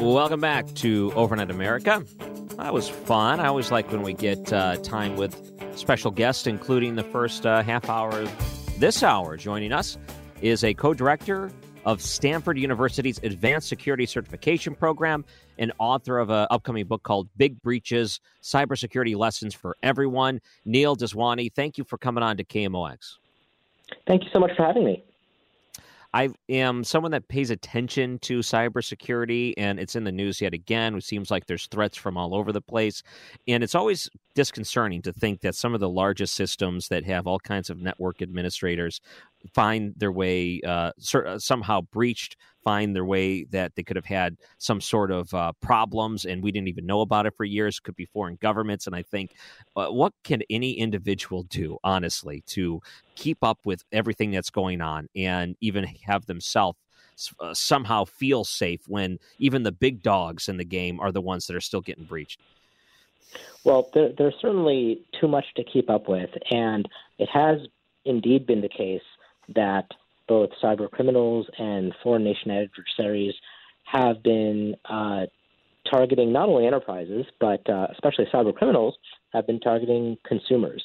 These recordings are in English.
Welcome back to Overnight America. That was fun. I always like when we get uh, time with special guests, including the first uh, half hour this hour. Joining us is a co director of Stanford University's Advanced Security Certification Program and author of an upcoming book called Big Breaches Cybersecurity Lessons for Everyone. Neil Daswani, thank you for coming on to KMOX. Thank you so much for having me. I am someone that pays attention to cybersecurity, and it's in the news yet again. It seems like there's threats from all over the place. And it's always disconcerting to think that some of the largest systems that have all kinds of network administrators find their way uh, somehow breached find their way that they could have had some sort of uh, problems and we didn't even know about it for years it could be foreign governments and i think uh, what can any individual do honestly to keep up with everything that's going on and even have themselves uh, somehow feel safe when even the big dogs in the game are the ones that are still getting breached? Well there, there's certainly too much to keep up with and it has indeed been the case that both cyber criminals and foreign nation adversaries have been uh, targeting not only enterprises, but uh, especially cyber criminals have been targeting consumers.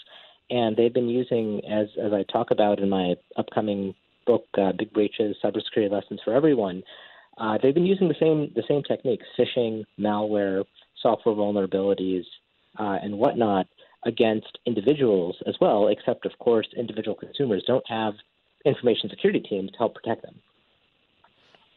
And they've been using, as, as I talk about in my upcoming book, uh, Big Breaches, Cybersecurity Lessons for Everyone, uh, they've been using the same, the same techniques, phishing, malware, software vulnerabilities, uh, and whatnot against individuals as well, except, of course, individual consumers don't have information security teams to help protect them.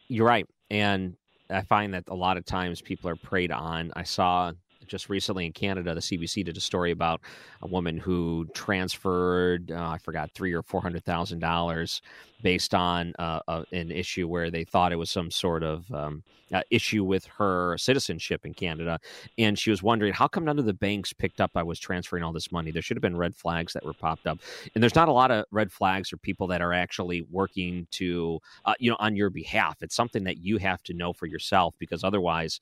You're right. And I find that a lot of times people are preyed on. I saw just recently in Canada, the CBC did a story about a woman who transferred, uh, I forgot, three or four hundred thousand dollars based on uh, uh, an issue where they thought it was some sort of um, issue with her citizenship in Canada, and she was wondering how come none of the banks picked up I was transferring all this money. There should have been red flags that were popped up, and there's not a lot of red flags or people that are actually working to, uh, you know, on your behalf. It's something that you have to know for yourself because otherwise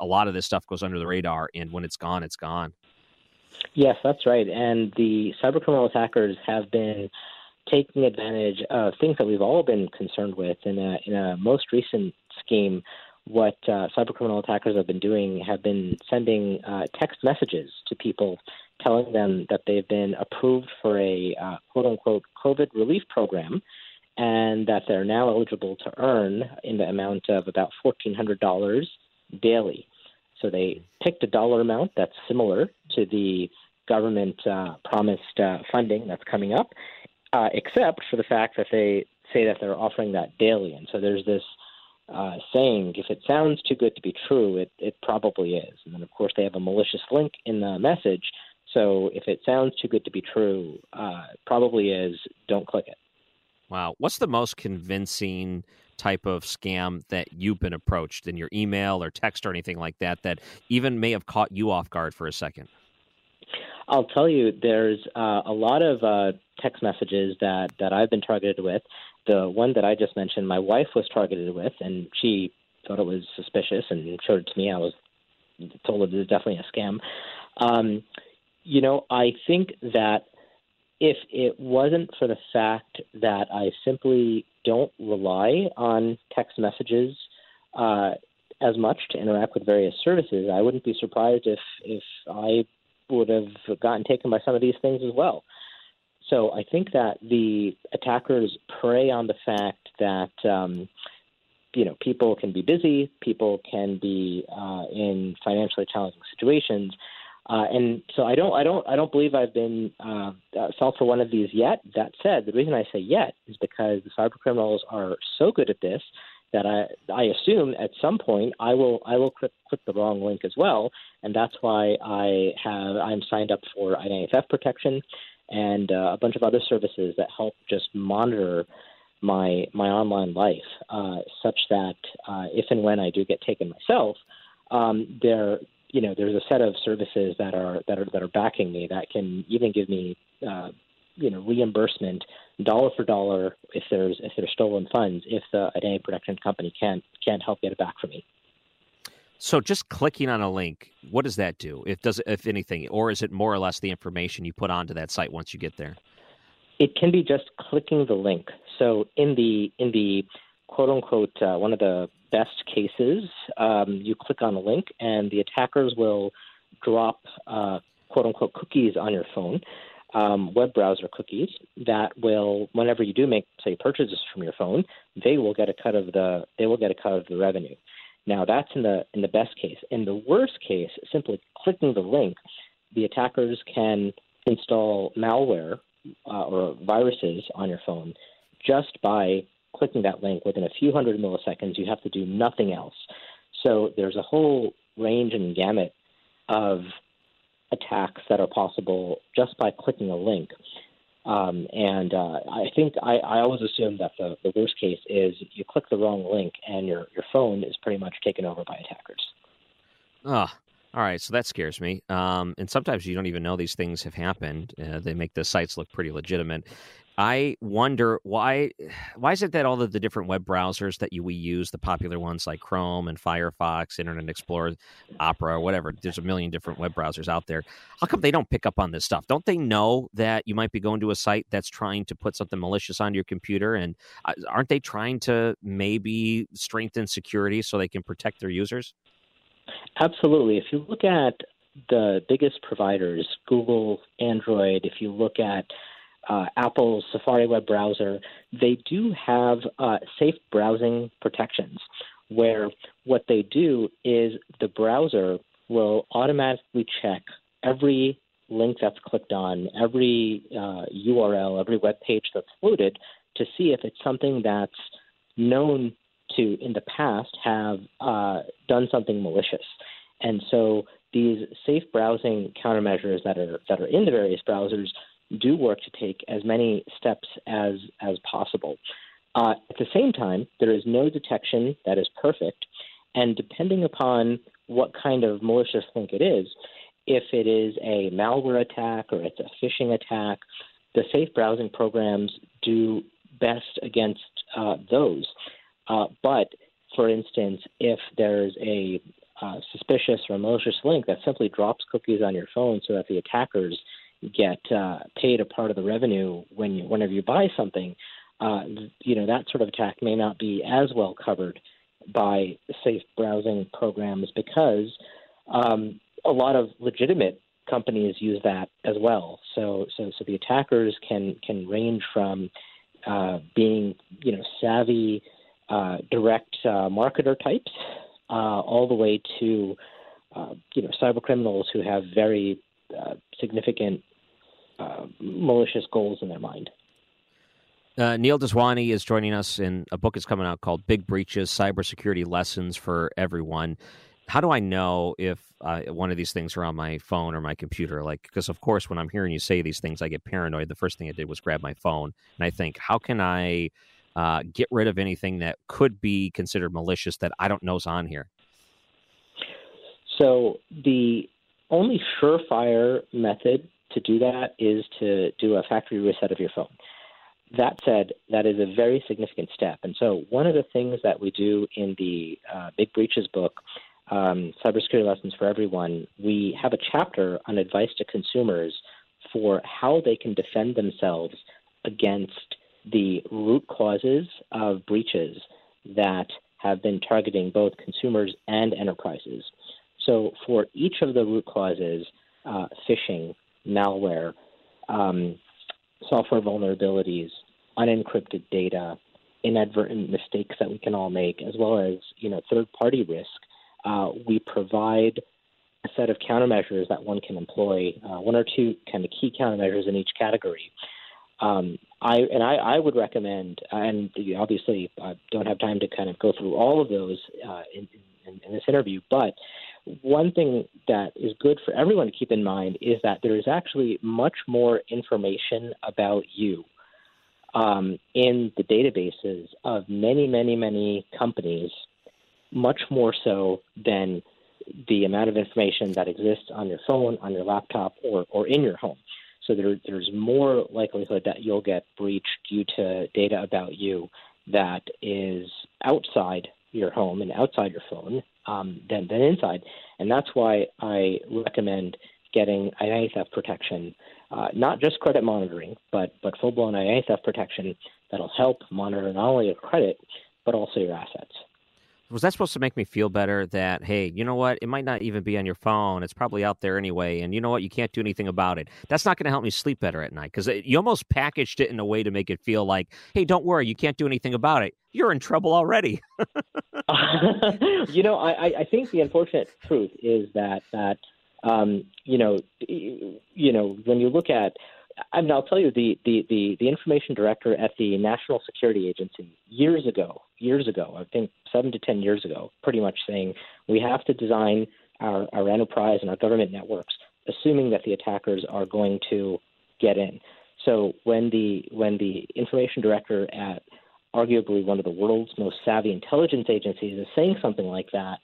a lot of this stuff goes under the radar, and when it's gone, it's gone. Yes, that's right. And the cybercriminal attackers have been taking advantage of things that we've all been concerned with. In a, in a most recent scheme, what uh, cybercriminal attackers have been doing have been sending uh, text messages to people telling them that they've been approved for a uh, quote unquote COVID relief program and that they're now eligible to earn in the amount of about $1,400 daily. So they picked a dollar amount that's similar to the government uh, promised uh, funding that's coming up, uh, except for the fact that they say that they're offering that daily. And so there's this uh, saying, if it sounds too good to be true, it, it probably is. And then, of course, they have a malicious link in the message. So if it sounds too good to be true, uh, probably is, don't click it. Wow. What's the most convincing type of scam that you've been approached in your email or text or anything like that that even may have caught you off guard for a second? I'll tell you, there's uh, a lot of uh, text messages that, that I've been targeted with. The one that I just mentioned, my wife was targeted with, and she thought it was suspicious and showed it to me. I was told it was definitely a scam. Um, you know, I think that if it wasn't for the fact that I simply don't rely on text messages uh, as much to interact with various services, I wouldn't be surprised if if I would have gotten taken by some of these things as well. So I think that the attackers prey on the fact that um, you know people can be busy, people can be uh, in financially challenging situations, uh, and so I don't I don't I don't believe I've been uh, fell for one of these yet. That said, the reason I say yet is because the cyber criminals are so good at this that I I assume at some point I will I will click click the wrong link as well, and that's why I have I'm signed up for identity theft protection and uh, a bunch of other services that help just monitor my my online life, uh, such that uh, if and when I do get taken myself, um, there you know there's a set of services that are that are that are backing me that can even give me uh, you know reimbursement dollar for dollar if there's if there's stolen funds if the identity protection company can't can't help get it back for me. So just clicking on a link, what does that do? If does if anything, or is it more or less the information you put onto that site once you get there? It can be just clicking the link. So in the in the quote unquote uh, one of the best cases, um, you click on a link and the attackers will drop uh, quote unquote cookies on your phone um, web browser cookies that will, whenever you do make, say, purchases from your phone, they will get a cut of the they will get a cut of the revenue. Now that's in the in the best case. In the worst case, simply clicking the link, the attackers can install malware uh, or viruses on your phone just by clicking that link within a few hundred milliseconds. You have to do nothing else. So there's a whole range and gamut of attacks that are possible just by clicking a link. Um, and uh, I think I, I always assume that the, the worst case is you click the wrong link and your, your phone is pretty much taken over by attackers. Ah, all right. So that scares me. Um, and sometimes you don't even know these things have happened. Uh, they make the sites look pretty legitimate. I wonder why why is it that all of the different web browsers that you, we use, the popular ones like Chrome and Firefox, Internet Explorer, Opera, whatever, there's a million different web browsers out there. How come they don't pick up on this stuff? Don't they know that you might be going to a site that's trying to put something malicious onto your computer and uh, aren't they trying to maybe strengthen security so they can protect their users? Absolutely. If you look at the biggest providers, Google, Android, if you look at uh, Apple's Safari web browser, they do have uh, safe browsing protections where what they do is the browser will automatically check every link that's clicked on, every uh, URL, every web page that's loaded to see if it's something that's known to in the past have uh, done something malicious. And so these safe browsing countermeasures that are that are in the various browsers do work to take as many steps as as possible. Uh, at the same time, there is no detection that is perfect, and depending upon what kind of malicious link it is, if it is a malware attack or it's a phishing attack, the safe browsing programs do best against uh, those. Uh, but for instance, if there's a uh, suspicious or malicious link that simply drops cookies on your phone so that the attackers get uh, paid a part of the revenue when you, whenever you buy something, uh, you know that sort of attack may not be as well covered by safe browsing programs because um, a lot of legitimate companies use that as well. So so so the attackers can can range from uh, being you know savvy uh, direct uh, marketer types uh, all the way to you know cyber criminals who have very uh, significant uh, malicious goals in their mind. Uh, Neil Daswani is joining us, and a book is coming out called "Big Breaches: Cybersecurity Lessons for Everyone." How do I know if uh, one of these things are on my phone or my computer? Like, because of course, when I'm hearing you say these things, I get paranoid. The first thing I did was grab my phone, and I think, how can I uh, get rid of anything that could be considered malicious that I don't know is on here? So the only surefire method to do that is to do a factory reset of your phone. That said, that is a very significant step. And so, one of the things that we do in the uh, Big Breaches book, um, Cybersecurity Lessons for Everyone, we have a chapter on advice to consumers for how they can defend themselves against the root causes of breaches that have been targeting both consumers and enterprises. So for each of the root causes, uh, phishing, malware, um, software vulnerabilities, unencrypted data, inadvertent mistakes that we can all make, as well as you know third-party risk, uh, we provide a set of countermeasures that one can employ, uh, one or two kind of key countermeasures in each category. Um, I and I, I would recommend, and obviously I don't have time to kind of go through all of those uh, in, in, in this interview, but one thing that is good for everyone to keep in mind is that there is actually much more information about you um, in the databases of many, many, many companies, much more so than the amount of information that exists on your phone, on your laptop, or, or in your home. So there, there's more likelihood that you'll get breached due to data about you that is outside your home and outside your phone um, than, than inside. And that's why I recommend getting identity theft protection, uh, not just credit monitoring, but, but full blown identity theft protection that'll help monitor not only your credit, but also your assets was that supposed to make me feel better that hey you know what? It might not even be on your phone. It's probably out there anyway and you know what? You can't do anything about it. That's not going to help me sleep better at night because you almost packaged it in a way to make it feel like hey don't worry you can't do anything about it. You're in trouble already. You know I, I think the unfortunate truth is that that um, you know you know when you look at I mean, I'll tell you the, the, the, the information director at the National Security Agency years ago, years ago, I think seven to ten years ago, pretty much saying we have to design our, our enterprise and our government networks, assuming that the attackers are going to get in. So when the when the information director at arguably one of the world's most savvy intelligence agencies is saying something like that,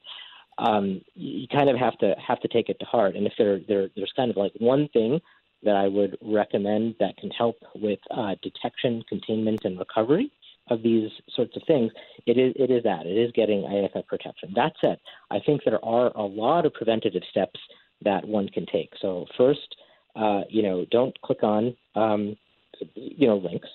um, you kind of have to have to take it to heart. And if there, there there's kind of like one thing that I would recommend that can help with uh, detection, containment, and recovery of these sorts of things, it is it is that it is getting IFF protection. That said, I think there are a lot of preventative steps that one can take. So first, uh, you know, don't click on um, you know links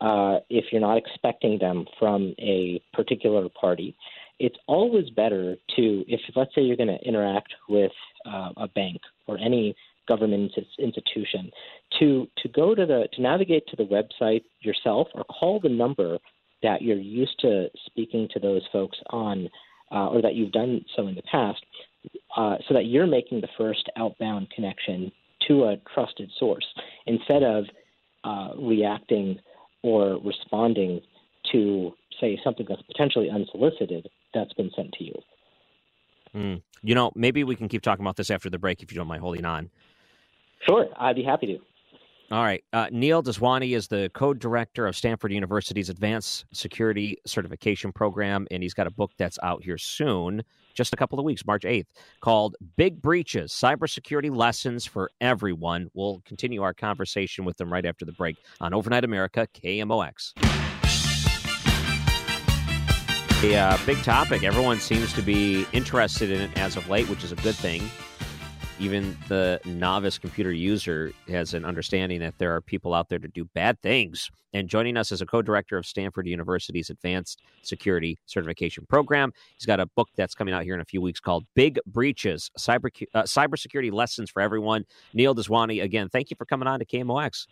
uh, if you're not expecting them from a particular party. It's always better to if let's say you're going to interact with uh, a bank or any government institution to to go to the to navigate to the website yourself or call the number that you're used to speaking to those folks on uh, or that you've done so in the past uh, so that you're making the first outbound connection to a trusted source instead of uh, reacting or responding to say something that's potentially unsolicited that's been sent to you. Mm. You know, maybe we can keep talking about this after the break if you don't mind holding on. Sure, I'd be happy to. All right. Uh, Neil Daswani is the co director of Stanford University's Advanced Security Certification Program, and he's got a book that's out here soon, just a couple of weeks, March 8th, called Big Breaches Cybersecurity Lessons for Everyone. We'll continue our conversation with them right after the break on Overnight America, KMOX. A uh, big topic. Everyone seems to be interested in it as of late, which is a good thing even the novice computer user has an understanding that there are people out there to do bad things. And joining us as a co director of Stanford University's Advanced Security Certification Program, he's got a book that's coming out here in a few weeks called Big Breaches Cyber, uh, Cybersecurity Lessons for Everyone. Neil Daswani, again, thank you for coming on to KMOX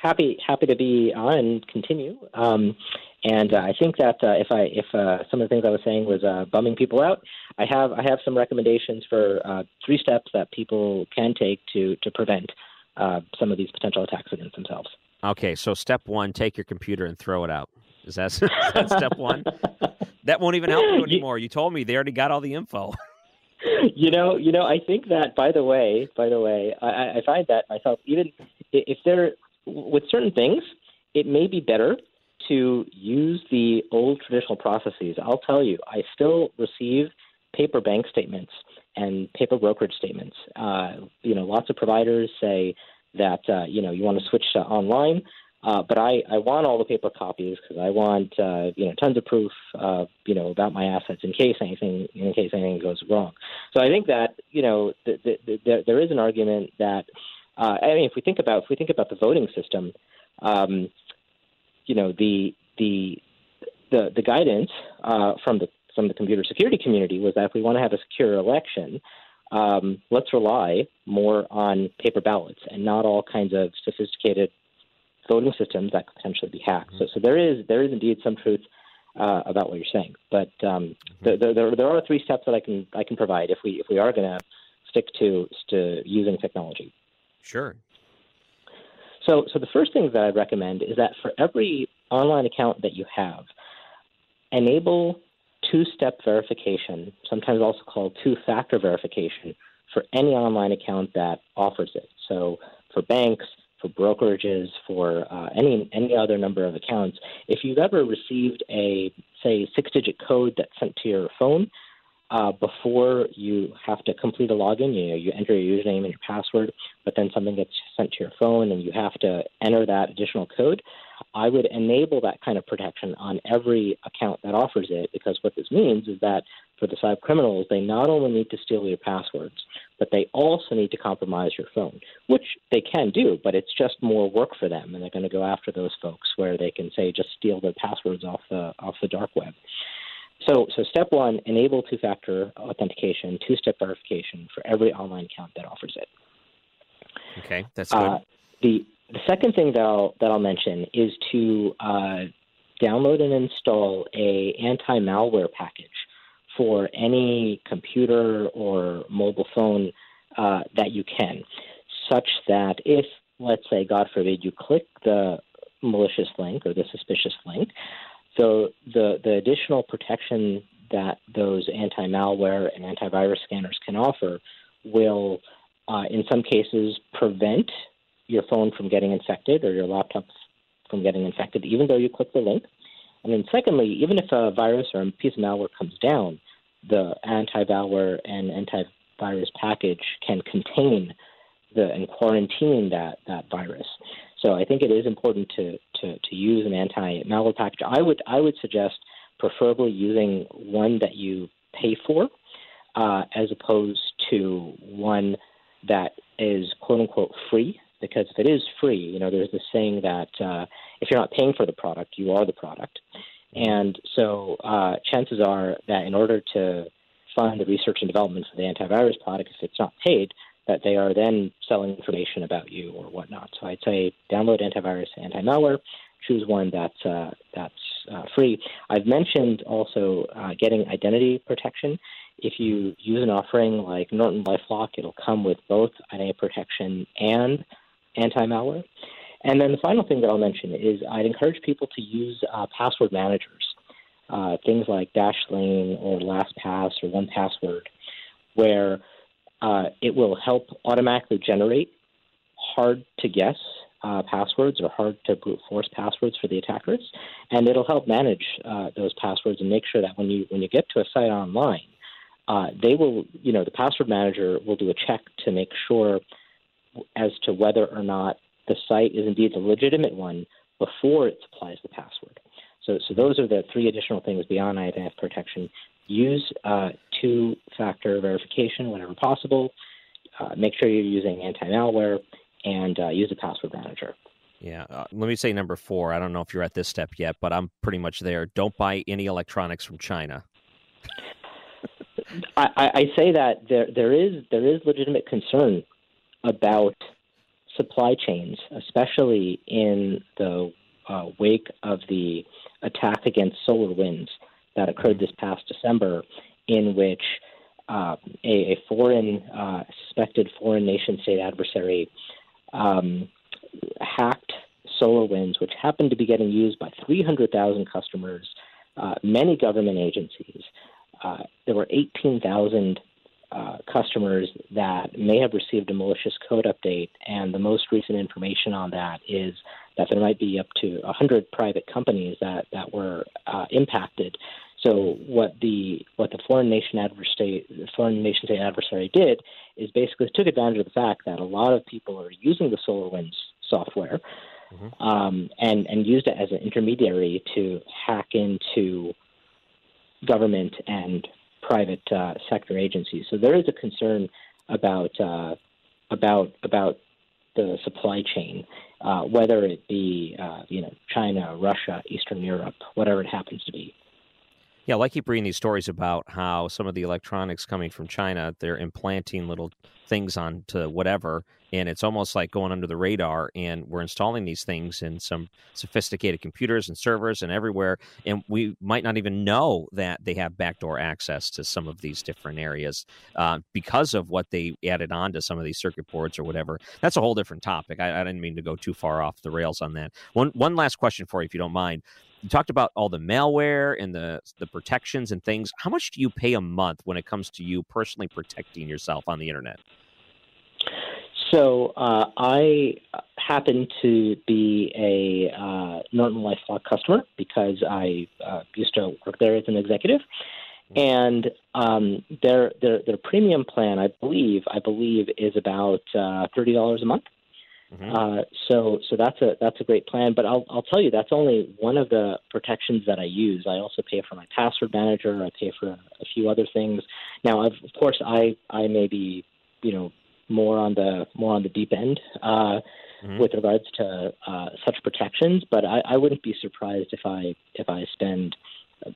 happy happy to be on and continue. Um, and uh, I think that uh, if I if uh, some of the things I was saying was uh, bumming people out, I have I have some recommendations for uh, three steps that people can take to to prevent uh, some of these potential attacks against themselves. Okay, so step one: take your computer and throw it out. Is that, is that step one? that won't even help you anymore. You told me they already got all the info. you know, you know. I think that. By the way, by the way, I, I find that myself. Even if there with certain things, it may be better to use the old traditional processes. I'll tell you, I still receive paper bank statements and paper brokerage statements. Uh, you know, lots of providers say that uh, you know you want to switch to online, uh, but I, I want all the paper copies because I want uh, you know tons of proof uh, you know about my assets in case anything in case anything goes wrong. So I think that you know th- th- th- there is an argument that uh, I mean, if we think about if we think about the voting system, um, you know, the the the the guidance uh, from the from the computer security community was that if we want to have a secure election, um, let's rely more on paper ballots and not all kinds of sophisticated voting systems that could potentially be hacked. So, so there is there is indeed some truth uh, about what you're saying, but um, there, there, there are three steps that I can I can provide if we if we are going to stick to to using technology. Sure. So, so the first thing that I'd recommend is that for every online account that you have, enable two-step verification, sometimes also called two-factor verification, for any online account that offers it. So, for banks, for brokerages, for uh, any any other number of accounts, if you've ever received a say six-digit code that's sent to your phone, uh, before you have to complete a login. You know, you enter your username and your password, but then something gets sent to your phone and you have to enter that additional code. I would enable that kind of protection on every account that offers it because what this means is that for the cyber criminals, they not only need to steal your passwords, but they also need to compromise your phone, which they can do, but it's just more work for them, and they're going to go after those folks where they can say just steal their passwords off the off the dark web. So, so step one, enable two-factor authentication, two-step verification for every online account that offers it. Okay, that's good. Uh, the the second thing that I'll that I'll mention is to uh, download and install a anti-malware package for any computer or mobile phone uh, that you can, such that if, let's say, God forbid, you click the malicious link or the suspicious link, so the the additional protection that those anti-malware and antivirus scanners can offer will, uh, in some cases, prevent your phone from getting infected or your laptop from getting infected, even though you click the link. And then, secondly, even if a virus or a piece of malware comes down, the anti-malware and antivirus package can contain the and quarantine that that virus. So I think it is important to, to, to use an anti-malware package. I would I would suggest preferably using one that you pay for, uh, as opposed to one that is quote unquote free. Because if it is free, you know, there's this saying that uh, if you're not paying for the product, you are the product. And so uh, chances are that in order to fund the research and development for the antivirus product, if it's not paid, that they are then selling information about you or whatnot. So I'd say download antivirus, anti-malware, choose one that's uh, that's uh, free. I've mentioned also uh, getting identity protection. If you use an offering like Norton LifeLock, it'll come with both identity protection and anti-malware. And then the final thing that I'll mention is I'd encourage people to use uh, password managers, uh, things like Dashlane or LastPass or 1Password, where uh, it will help automatically generate hard to guess uh, passwords or hard to brute force passwords for the attackers, and it'll help manage uh, those passwords and make sure that when you when you get to a site online, uh, they will you know the password manager will do a check to make sure as to whether or not the site is indeed a legitimate one before it supplies the password. So, so those are the three additional things beyond IDF protection use uh, two factor verification whenever possible. Uh, make sure you're using anti malware and uh, use a password manager. Yeah. Uh, let me say number four. I don't know if you're at this step yet, but I'm pretty much there. Don't buy any electronics from China. I, I, say that there there is there is legitimate concern about supply chains, especially in the uh, wake of the attack against SolarWinds that occurred this past December, in which uh, a, a, foreign, uh, suspected foreign nation state adversary um, hacked SolarWinds, which happened to be getting used by 300,000 customers, uh, many government agencies. Uh, there were 18,000 uh, customers that may have received a malicious code update, and the most recent information on that is that there might be up to 100 private companies that, that were uh, impacted. So what the what the foreign nation adversary foreign nation state adversary did is basically took advantage of the fact that a lot of people are using the SolarWinds software mm-hmm. um, and and used it as an intermediary to hack into government and private uh, sector agencies. So there is a concern about uh, about about the supply chain, uh, whether it be uh, you know China, Russia, Eastern Europe, whatever it happens to be. Yeah, well, I keep reading these stories about how some of the electronics coming from China, they're implanting little things onto whatever, and it's almost like going under the radar. And we're installing these things in some sophisticated computers and servers and everywhere, and we might not even know that they have backdoor access to some of these different areas uh, because of what they added on to some of these circuit boards or whatever. That's a whole different topic. I, I didn't mean to go too far off the rails on that. One one last question for you, if you don't mind you talked about all the malware and the the protections and things. How much do you pay a month when it comes to you personally protecting yourself on the internet? So uh, I happen to be a uh, Norton LifeLock customer because I uh, used to work there as an executive, and um, their their their premium plan, I believe, I believe is about uh, thirty dollars a month. Mm-hmm. Uh, so so that's a that's a great plan. But I'll I'll tell you that's only one of the protections that I use. I also pay for my password manager. I pay for a, few other things. Now, I've, of course, I I may be you know more on the more on the deep end uh, mm-hmm. with regards to uh, such protections, but I, I wouldn't be surprised if I if I spend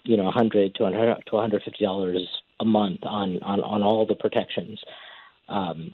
you know 100 to 100 to 150 dollars a month on on on all the protections. Um,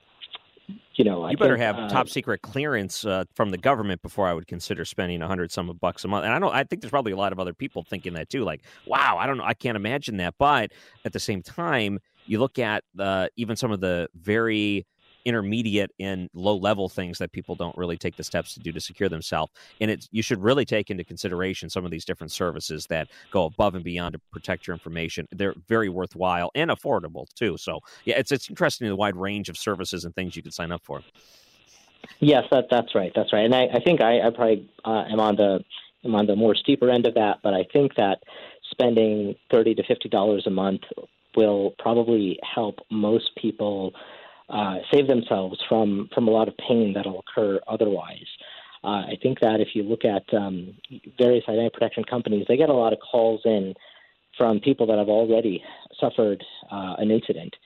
you know, you better have uh, top secret clearance uh, from the government before I would consider spending a hundred some bucks a month. And I know I think there's probably a lot of other people thinking that too. Like, wow, I don't know, I can't imagine that. But at the same time, you look at uh, even some of the very intermediate and low level things that people don't really take the steps to do to secure themselves. And it's you should really take into consideration some of these different services that go above and beyond to protect your information. They're very worthwhile and affordable too. So yeah, it's it's interesting the wide range of services and things you can sign up for. Yes, that, that's right. That's right. And I, I think I, I probably uh, am on the am on the more steeper end of that, but I think that spending thirty to fifty dollars a month will probably help most people uh, save themselves from from a lot of pain that'll occur otherwise. Uh, I think that if you look at um, various identity protection companies, they get a lot of calls in from people that have already suffered uh, an incident,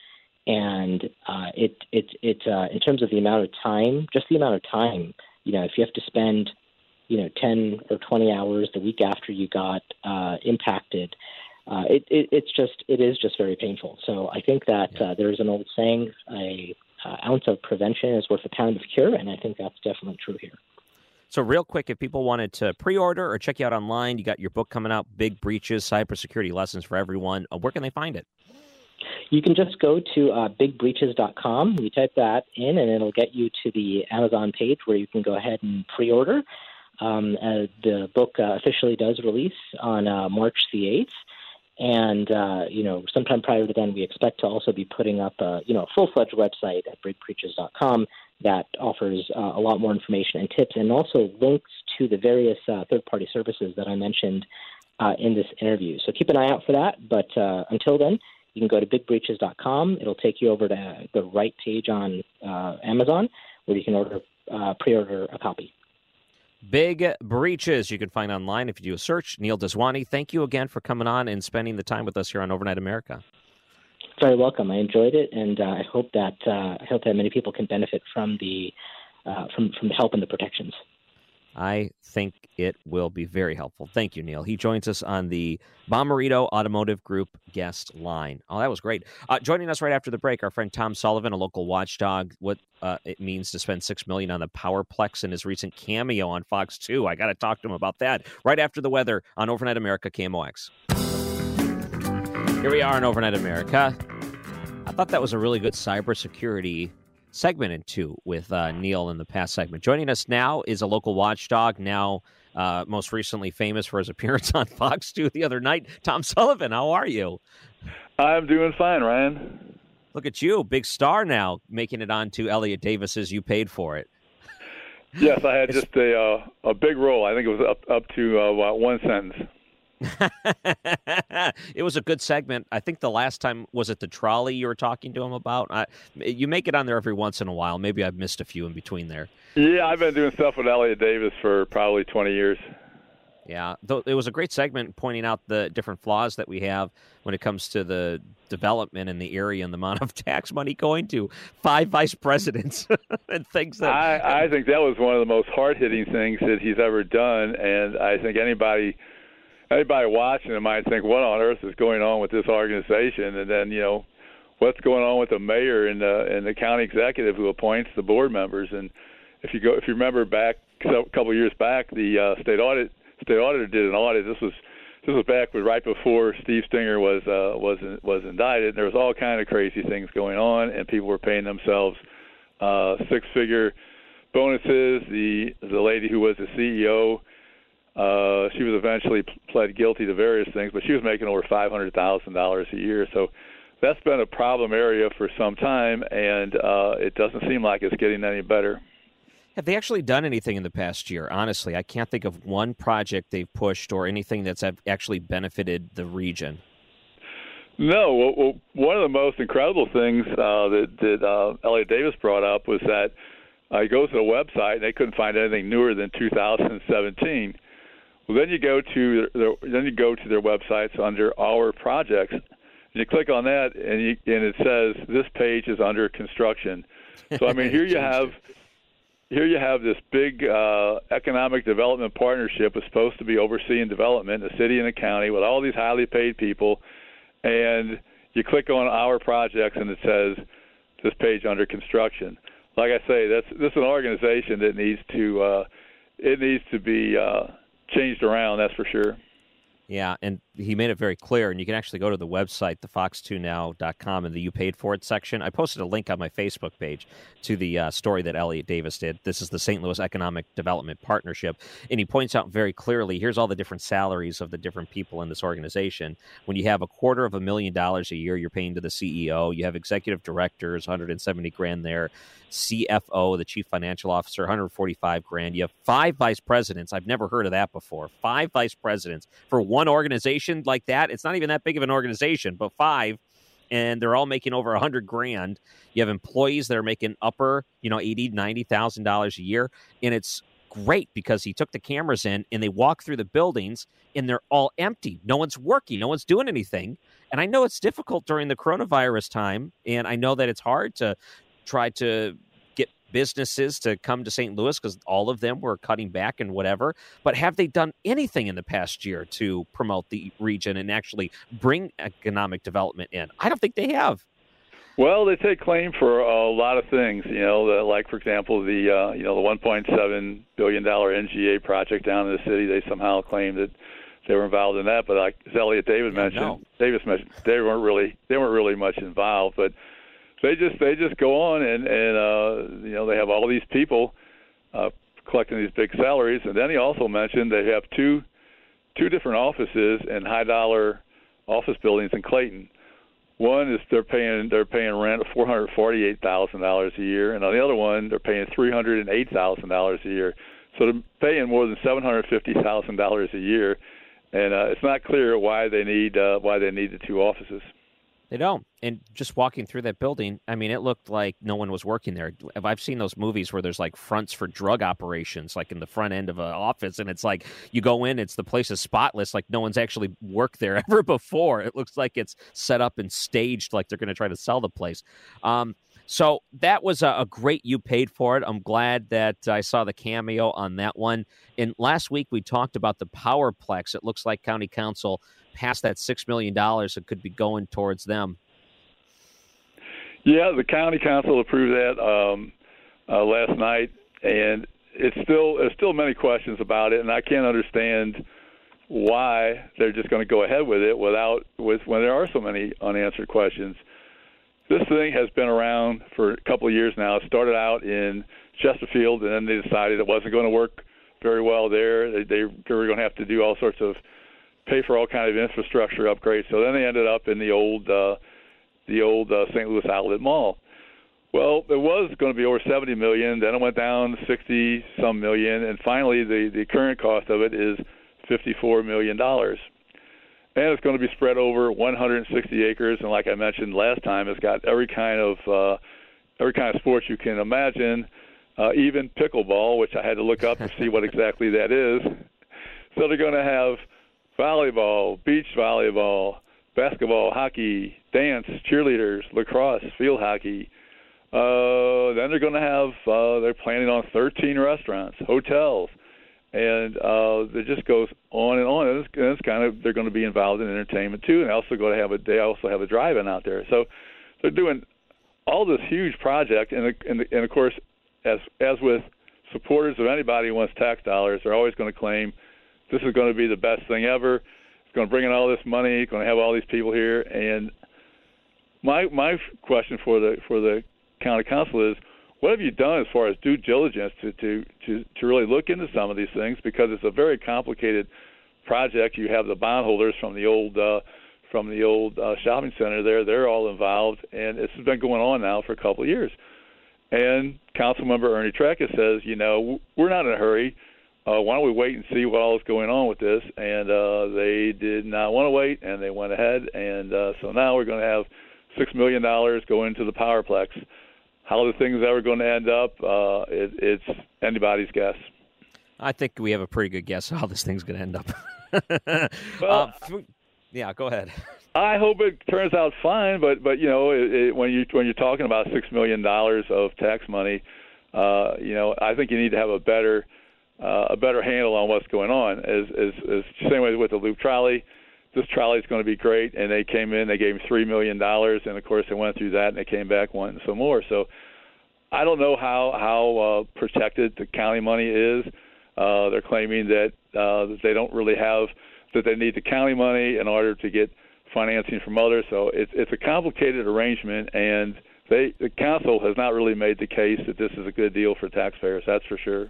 and uh, it it it uh, in terms of the amount of time, just the amount of time, you know, if you have to spend you know 10 or 20 hours the week after you got uh, impacted uh, it, it, it's just it is just very painful. So I think that uh, there's an old saying, a uh, ounce of prevention is worth a pound of cure, and I think that's definitely true here. So, real quick, if people wanted to pre-order or check you out online, you got your book coming out, Big Breaches: Cybersecurity Lessons for Everyone. Uh, where can they find it? You can just go to uh, bigbreaches.com. You type that in, and it'll get you to the Amazon page where you can go ahead and pre-order. Um, uh, the book uh, officially does release on uh, March the 8th. And uh, you know, sometime prior to then, we expect to also be putting up a you know a full-fledged website at bigbreaches.com that offers uh, a lot more information and tips, and also links to the various uh, third-party services that I mentioned uh, in this interview. So keep an eye out for that. But uh, until then, you can go to bigbreaches.com. It'll take you over to the right page on uh, Amazon, where you can order pre-order a copy. Big Breaches you can find online if you do a search. Neil Daswani, thank you again for coming on and spending the time with us here on Overnight America. Very welcome. I enjoyed it, and uh, I hope that uh, I hope that many people can benefit from the uh, from from the help and the protections. I think it will be very helpful. Thank you, Neil. He joins us on the Bommarito Automotive Group guest line. Oh, that was great. Uh, joining us right after the break, our friend Tom Sullivan, a local watchdog. What uh, it means to spend six million on the Powerplex in his recent cameo on Fox Two. I got to talk to him about that right after the weather on Overnight America KMOX. Here we are in Overnight America. I thought that was a really good cybersecurity segment in two with uh, Neil in the past segment. Joining us now is a local watchdog, now uh, most recently famous for his appearance on Fox 2 the other night. Tom Sullivan, how are you? I'm doing fine, Ryan. Look at you, big star now, making it on to Elliott Davis's You Paid For It. Yes, I had just a uh, a big role. I think it was up up to uh, one sentence. it was a good segment. I think the last time was it the trolley you were talking to him about. I, you make it on there every once in a while. Maybe I've missed a few in between there. Yeah, I've been doing stuff with Elliott Davis for probably twenty years. Yeah, it was a great segment pointing out the different flaws that we have when it comes to the development in the area and the amount of tax money going to five vice presidents and things that I, I think that was one of the most hard hitting things that he's ever done, and I think anybody anybody watching it might think, what on earth is going on with this organization? And then you know, what's going on with the mayor and the and the county executive who appoints the board members? And if you go, if you remember back a couple of years back, the uh, state audit state auditor did an audit. This was this was back with right before Steve Stenger was uh, was was indicted. And there was all kind of crazy things going on, and people were paying themselves uh, six figure bonuses. The the lady who was the CEO. Uh, she was eventually pled guilty to various things, but she was making over five hundred thousand dollars a year. So that's been a problem area for some time, and uh, it doesn't seem like it's getting any better. Have they actually done anything in the past year? Honestly, I can't think of one project they've pushed or anything that's actually benefited the region. No, well, one of the most incredible things uh, that, that uh, Elliott Davis brought up was that uh, he goes to the website and they couldn't find anything newer than 2017. Well, then you go to their, then you go to their websites under our projects, and you click on that, and you, and it says this page is under construction. So I mean, here you have here you have this big uh, economic development partnership was supposed to be overseeing development in the city and the county with all these highly paid people, and you click on our projects and it says this page under construction. Like I say, that's this is an organization that needs to uh, it needs to be uh, changed around. That's for sure. Yeah, and he made it very clear, and you can actually go to the website, thefox2now.com, in the You Paid For It section. I posted a link on my Facebook page to the uh, story that Elliott Davis did. This is the St. Louis Economic Development Partnership, and he points out very clearly here's all the different salaries of the different people in this organization. When you have a quarter of a million dollars a year you're paying to the CEO, you have executive directors, 170 grand there, CFO, the chief financial officer, 145 grand. You have five vice presidents. I've never heard of that before. Five vice presidents for one organization like that. It's not even that big of an organization, but five and they're all making over a hundred grand. You have employees that are making upper, you know, eighty, ninety thousand dollars a year, and it's great because he took the cameras in and they walk through the buildings and they're all empty. No one's working, no one's doing anything. And I know it's difficult during the coronavirus time, and I know that it's hard to try to businesses to come to St. Louis because all of them were cutting back and whatever. But have they done anything in the past year to promote the region and actually bring economic development in? I don't think they have. Well, they take claim for a lot of things. You know, the, like for example, the uh, you know the 1.7 billion dollar NGA project down in the city. They somehow claim that they were involved in that, but like as Elliott David mentioned. Davis mentioned, they weren't really they weren't really much involved. But they just they just go on and and uh, you know they have all these people uh, collecting these big salaries, and then he also mentioned they have two two different offices in high dollar office buildings in Clayton. One is they're paying they're paying rent of four hundred forty eight thousand dollars a year, and on the other one they're paying three hundred and eight thousand dollars a year. So they're paying more than seven hundred fifty thousand dollars a year, and uh, it's not clear why they need uh, why they need the two offices. They don't. And just walking through that building, I mean, it looked like no one was working there. I've seen those movies where there's like fronts for drug operations, like in the front end of an office, and it's like you go in, it's the place is spotless, like no one's actually worked there ever before. It looks like it's set up and staged, like they're going to try to sell the place. Um, so that was a, a, great you paid for it. I'm glad that I saw the cameo on that one. And last week we talked about the Powerplex. It looks like County Council passed that six million dollars that could be going towards them. Yeah, the County Council approved that um, uh, last night, and it's still there's still many questions about it, and I can't understand why they're just going to go ahead with it without with when there are so many unanswered questions this thing has been around for a couple of years now. It started out in Chesterfield, and then they decided it wasn't going to work very well there. They, they were going to have to do all sorts of pay for all kind of infrastructure upgrades. So then they ended up in the old uh, the old uh, St. Louis Outlet Mall. Well, it was going to be over 70 million. Then it went down 60 some million, and finally the the current cost of it is 54 million dollars and it's going to be spread over 160 acres. And like I mentioned last time, it's got every kind of uh, every kind of sports you can imagine, uh, even pickleball, which I had to look up to see what exactly that is. so they're going to have volleyball, beach volleyball, basketball, hockey, dance, cheerleaders, lacrosse, field hockey. Uh, then they're going to have. Uh, they're planning on 13 restaurants, hotels, and uh, it just goes on and on. And it's, and it's kind of they're going to be involved in entertainment too, and they also go to have a. They also have a drive-in out there, so they're doing all this huge project, and and, and of course, as as with supporters of anybody who wants tax dollars, they're always going to claim this is going to be the best thing ever. It's going to bring in all this money. It's going to have all these people here. And my my question for the for the county council is, what have you done as far as due diligence to to to, to really look into some of these things because it's a very complicated project. You have the bondholders from the old. Uh, from the old uh, shopping center there, they're all involved, and this has been going on now for a couple of years. And Councilmember Ernie Trakas says, you know, we're not in a hurry uh, why don't we wait and see what all is going on with this? And uh, they did not want to wait, and they went ahead. And uh, so now we're going to have six million dollars go into the powerplex. How the thing's ever going to end up, uh, it, it's anybody's guess. I think we have a pretty good guess how this thing's going to end up. well, uh, yeah, go ahead. I hope it turns out fine, but but you know it, it, when you when you're talking about six million dollars of tax money, uh, you know I think you need to have a better uh, a better handle on what's going on. As as, as same way with the loop trolley, this trolley is going to be great. And they came in, they gave him three million dollars, and of course they went through that, and they came back wanting some more. So I don't know how how uh, protected the county money is. Uh, they're claiming that uh, they don't really have that they need the county money in order to get financing from others. So it's it's a complicated arrangement, and they the council has not really made the case that this is a good deal for taxpayers. That's for sure.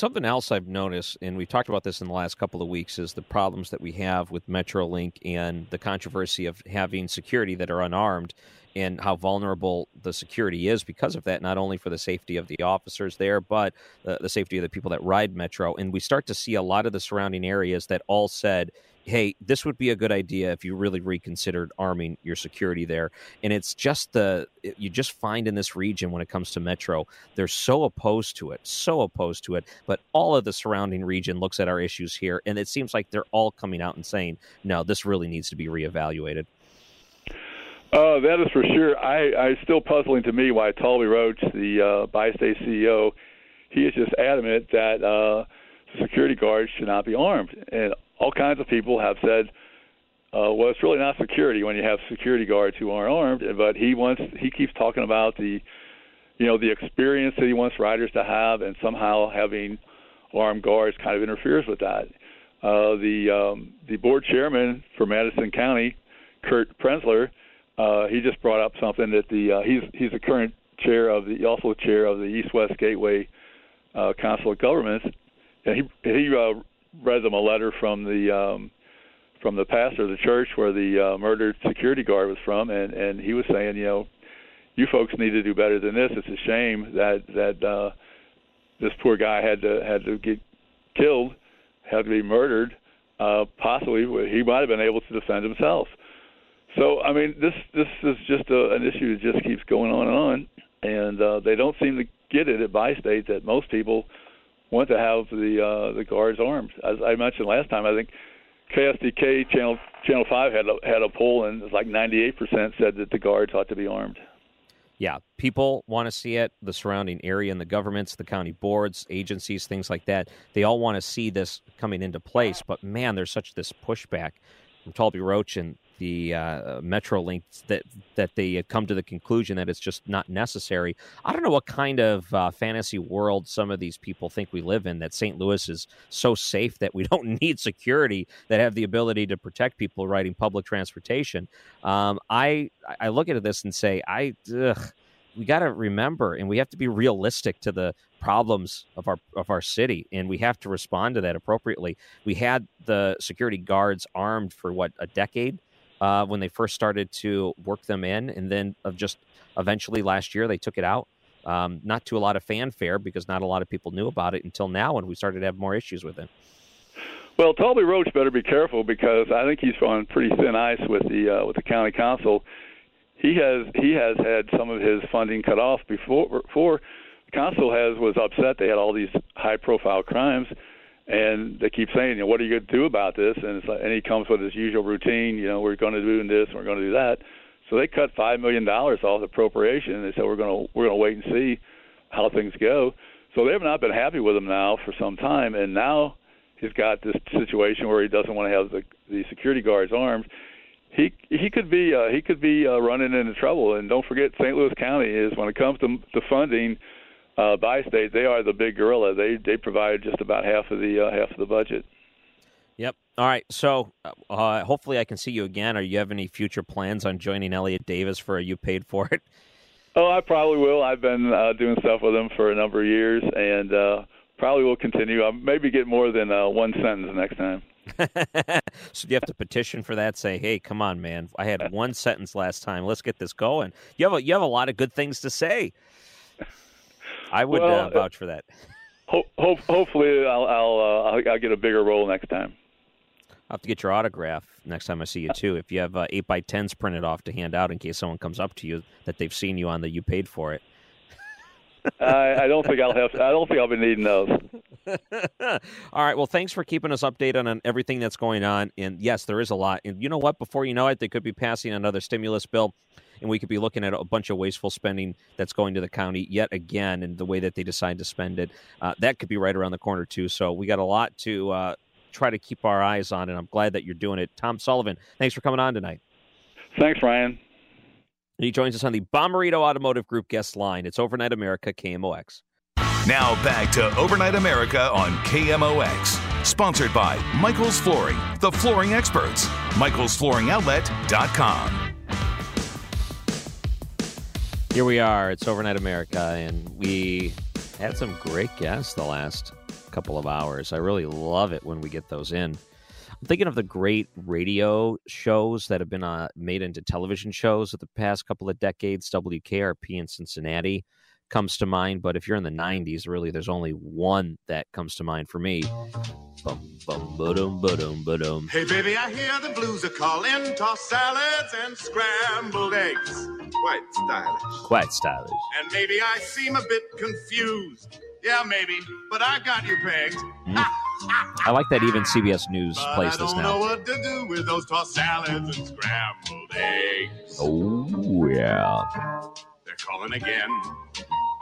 Something else I've noticed, and we've talked about this in the last couple of weeks, is the problems that we have with MetroLink and the controversy of having security that are unarmed and how vulnerable the security is because of that, not only for the safety of the officers there, but the, the safety of the people that ride Metro. And we start to see a lot of the surrounding areas that all said, hey, this would be a good idea if you really reconsidered arming your security there. And it's just the, you just find in this region when it comes to Metro, they're so opposed to it, so opposed to it. But all of the surrounding region looks at our issues here, and it seems like they're all coming out and saying, no, this really needs to be reevaluated. Uh, that is for sure. I, I still puzzling to me why Taulby Roach, the uh, Bi-State CEO, he is just adamant that uh, security guards should not be armed. And all kinds of people have said, uh, well, it's really not security when you have security guards who aren't armed. But he wants, he keeps talking about the, you know, the experience that he wants riders to have, and somehow having armed guards kind of interferes with that. Uh, the um, the board chairman for Madison County, Kurt Prenzler, uh, he just brought up something that the uh, he's he's the current chair of the also chair of the East West Gateway uh, Council of Governments, and he he uh, read them a letter from the um, from the pastor of the church where the uh, murdered security guard was from, and and he was saying, you know, you folks need to do better than this. It's a shame that that uh, this poor guy had to had to get killed, had to be murdered. Uh, possibly he might have been able to defend himself. So I mean, this this is just a, an issue that just keeps going on and on, and uh, they don't seem to get it at Bi-State that most people want to have the uh, the guards armed. As I mentioned last time, I think KSDK channel channel five had a, had a poll and it was like 98 percent said that the guards ought to be armed. Yeah, people want to see it. The surrounding area and the governments, the county boards, agencies, things like that, they all want to see this coming into place. But man, there's such this pushback from Taulby Roach and the uh, MetroLink that that they come to the conclusion that it's just not necessary. I don't know what kind of uh, fantasy world some of these people think we live in. That St. Louis is so safe that we don't need security that have the ability to protect people riding public transportation. Um, I I look at this and say I. Ugh, we got to remember and we have to be realistic to the problems of our of our city and we have to respond to that appropriately we had the security guards armed for what a decade uh, when they first started to work them in, and then of just eventually last year they took it out. Um, not to a lot of fanfare because not a lot of people knew about it until now when we started to have more issues with it. Well, Taulby Roach better be careful because I think he's on pretty thin ice with the uh, with the county council. He has he has had some of his funding cut off before. Before the council has was upset they had all these high profile crimes, and they keep saying, you know, what are you going to do about this? And it's like, and he comes with his usual routine, you know, we're going to do this, and we're going to do that. So they cut five million dollars off the appropriation, and they said we're going to we're going to wait and see how things go. So they have not been happy with him now for some time, and now he's got this situation where he doesn't want to have the the security guards armed. He he could be uh, he could be uh, running into trouble. And don't forget, St. Louis County is when it comes to, to funding uh, Bi-State, they are the big gorilla. They they provide just about half of the uh, half of the budget. Yep. All right. So uh, hopefully I can see you again. Or you have any future plans on joining Elliott Davis for a You Paid For It? Oh, I probably will. I've been uh, doing stuff with him for a number of years, and uh, probably will continue. I'll maybe get more than uh, one sentence next time. so do you have to petition for that? Say, hey, come on, man! I had one sentence last time. Let's get this going. You have a, you have a lot of good things to say. I would well, uh, vouch for that. Ho- ho- hopefully, I'll I'll, uh, I'll, I'll get a bigger role next time. I'll have to get your autograph next time I see you too. If you have uh, eight by tens printed off to hand out in case someone comes up to you that they've seen you on the you paid for it. I, I don't think I'll have. I don't think I'll be needing those. All right. Well, thanks for keeping us updated on everything that's going on. And yes, there is a lot. And you know what? Before you know it, they could be passing another stimulus bill, and we could be looking at a bunch of wasteful spending that's going to the county yet again, and the way that they decide to spend it. Uh, that could be right around the corner too. So we got a lot to uh, try to keep our eyes on, and I'm glad that you're doing it. Tom Sullivan, thanks for coming on tonight. Thanks, Ryan. He joins us on the Bommarito Automotive Group guest line. It's Overnight America KMOX. Now back to Overnight America on KMOX. Sponsored by Michael's Flooring, the flooring experts. Michael'sFlooringOutlet.com. Here we are. It's Overnight America, and we had some great guests the last couple of hours. I really love it when we get those in. I'm thinking of the great radio shows that have been uh, made into television shows of the past couple of decades. WKRP in Cincinnati comes to mind, but if you're in the 90s, really, there's only one that comes to mind for me. Bum, bum, ba-dum, ba-dum, ba-dum. Hey, baby, I hear the blues are calling. Toss salads and scrambled eggs. Quite stylish. Quite stylish. And maybe I seem a bit confused. Yeah, maybe, but I got you pegged. Mm. I like that even CBS News But plays I this don't now. know what to do with those tossed salads and scrambled eggs. Oh, yeah. They're calling again.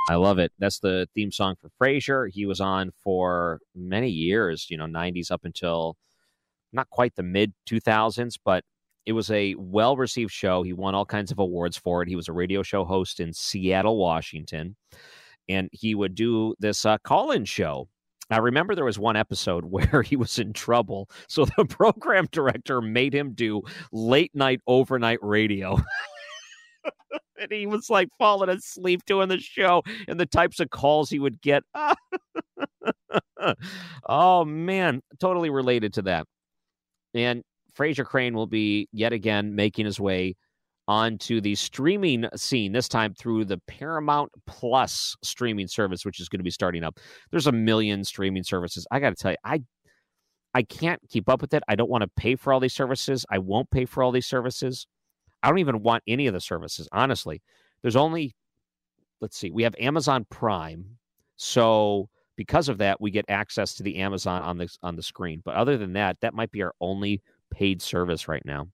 I love it. That's the theme song for Frasier. He was on for many years, you know, 90s up until not quite the mid 2000s, but it was a well received show. He won all kinds of awards for it. He was a radio show host in Seattle, Washington, and he would do this uh, call in show. I remember there was one episode where he was in trouble. So the program director made him do late night overnight radio. and he was like falling asleep doing the show and the types of calls he would get. oh man, totally related to that. And Frasier Crane will be yet again making his way onto the streaming scene, this time through the Paramount Plus streaming service, which is going to be starting up. There's a million streaming services. I got to tell you, I I can't keep up with it. I don't want to pay for all these services. I won't pay for all these services. I don't even want any of the services, honestly. There's only, let's see, we have Amazon Prime. So because of that, we get access to the Amazon on the on the screen. But other than that, that might be our only paid service right now.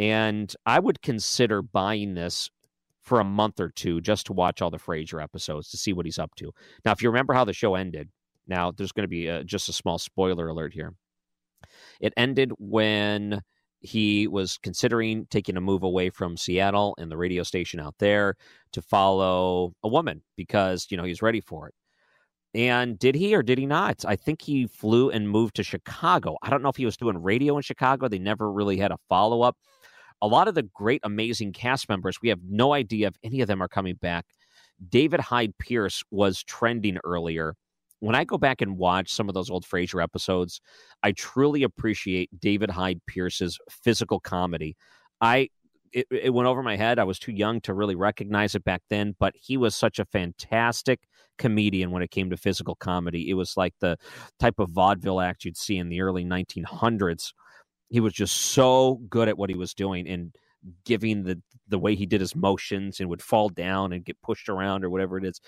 And I would consider buying this for a month or two just to watch all the Frasier episodes to see what he's up to. Now, if you remember how the show ended, now there's going to be a, just a small spoiler alert here. It ended when he was considering taking a move away from Seattle and the radio station out there to follow a woman because, you know, he's ready for it. And did he or did he not? I think he flew and moved to Chicago. I don't know if he was doing radio in Chicago. They never really had a follow up. A lot of the great, amazing cast members, we have no idea if any of them are coming back. David Hyde Pierce was trending earlier. When I go back and watch some of those old Frasier episodes, I truly appreciate David Hyde Pierce's physical comedy. I it, it went over my head. I was too young to really recognize it back then, but he was such a fantastic comedian when it came to physical comedy. It was like the type of vaudeville act you'd see in the early 1900s. He was just so good at what he was doing and giving the the way he did his motions and would fall down and get pushed around or whatever it is.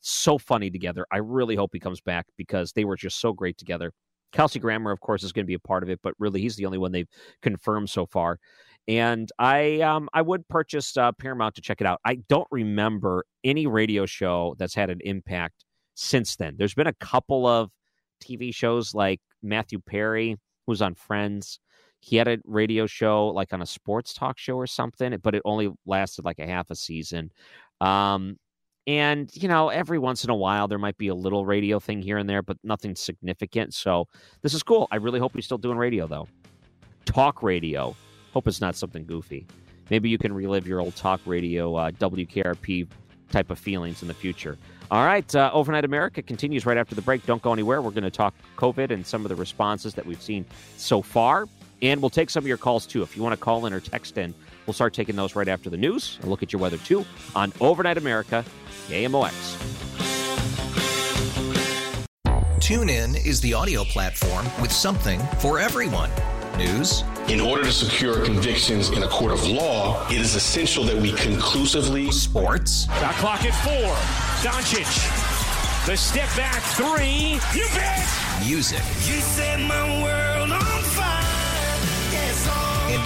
So funny together. I really hope he comes back because they were just so great together. Kelsey Grammer, of course, is going to be a part of it, but really he's the only one they've confirmed so far. And I um, I would purchase uh, Paramount to check it out. I don't remember any radio show that's had an impact since then. There's been a couple of TV shows like Matthew Perry, who's on Friends. He had a radio show like on a sports talk show or something, but it only lasted like a half a season. Um, and, you know, every once in a while there might be a little radio thing here and there, but nothing significant. So this is cool. I really hope he's still doing radio, though. Talk radio. Hope it's not something goofy. Maybe you can relive your old talk radio, uh, WKRP type of feelings in the future. All right, uh, Overnight America continues right after the break. Don't go anywhere. We're going to talk COVID and some of the responses that we've seen so far. And we'll take some of your calls too. If you want to call in or text in, we'll start taking those right after the news and look at your weather too on Overnight America, KMOX. TuneIn is the audio platform with something for everyone. News. In order to secure convictions in a court of law, it is essential that we conclusively. Sports. Shot clock at four. Doncic. The step back three. You bet. Music. You set my world